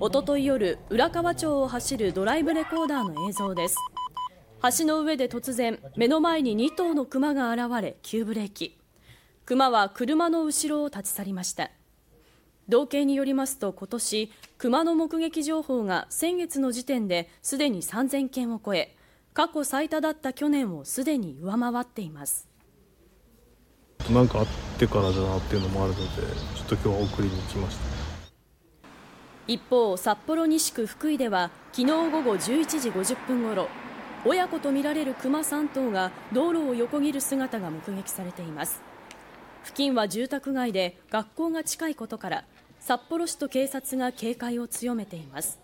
おととい夜浦河町を走るドライブレコーダーの映像です。橋の上で突然目の前に2頭のクマが現れ急ブレーキ。クマは車の後ろを立ち去りました。道警によりますと今年クマの目撃情報が先月の時点ですでに3000件を超え過去最多だった去年をすでに上回っています。なんかあってからだなっていうのもあるのでちょっと今日は送りに来ました。一方札幌西区福井では昨日午後11時50分ごろ親子とみられるクマ3頭が道路を横切る姿が目撃されています。付近は住宅街で学校が近いことから札幌市と警察が警戒を強めています。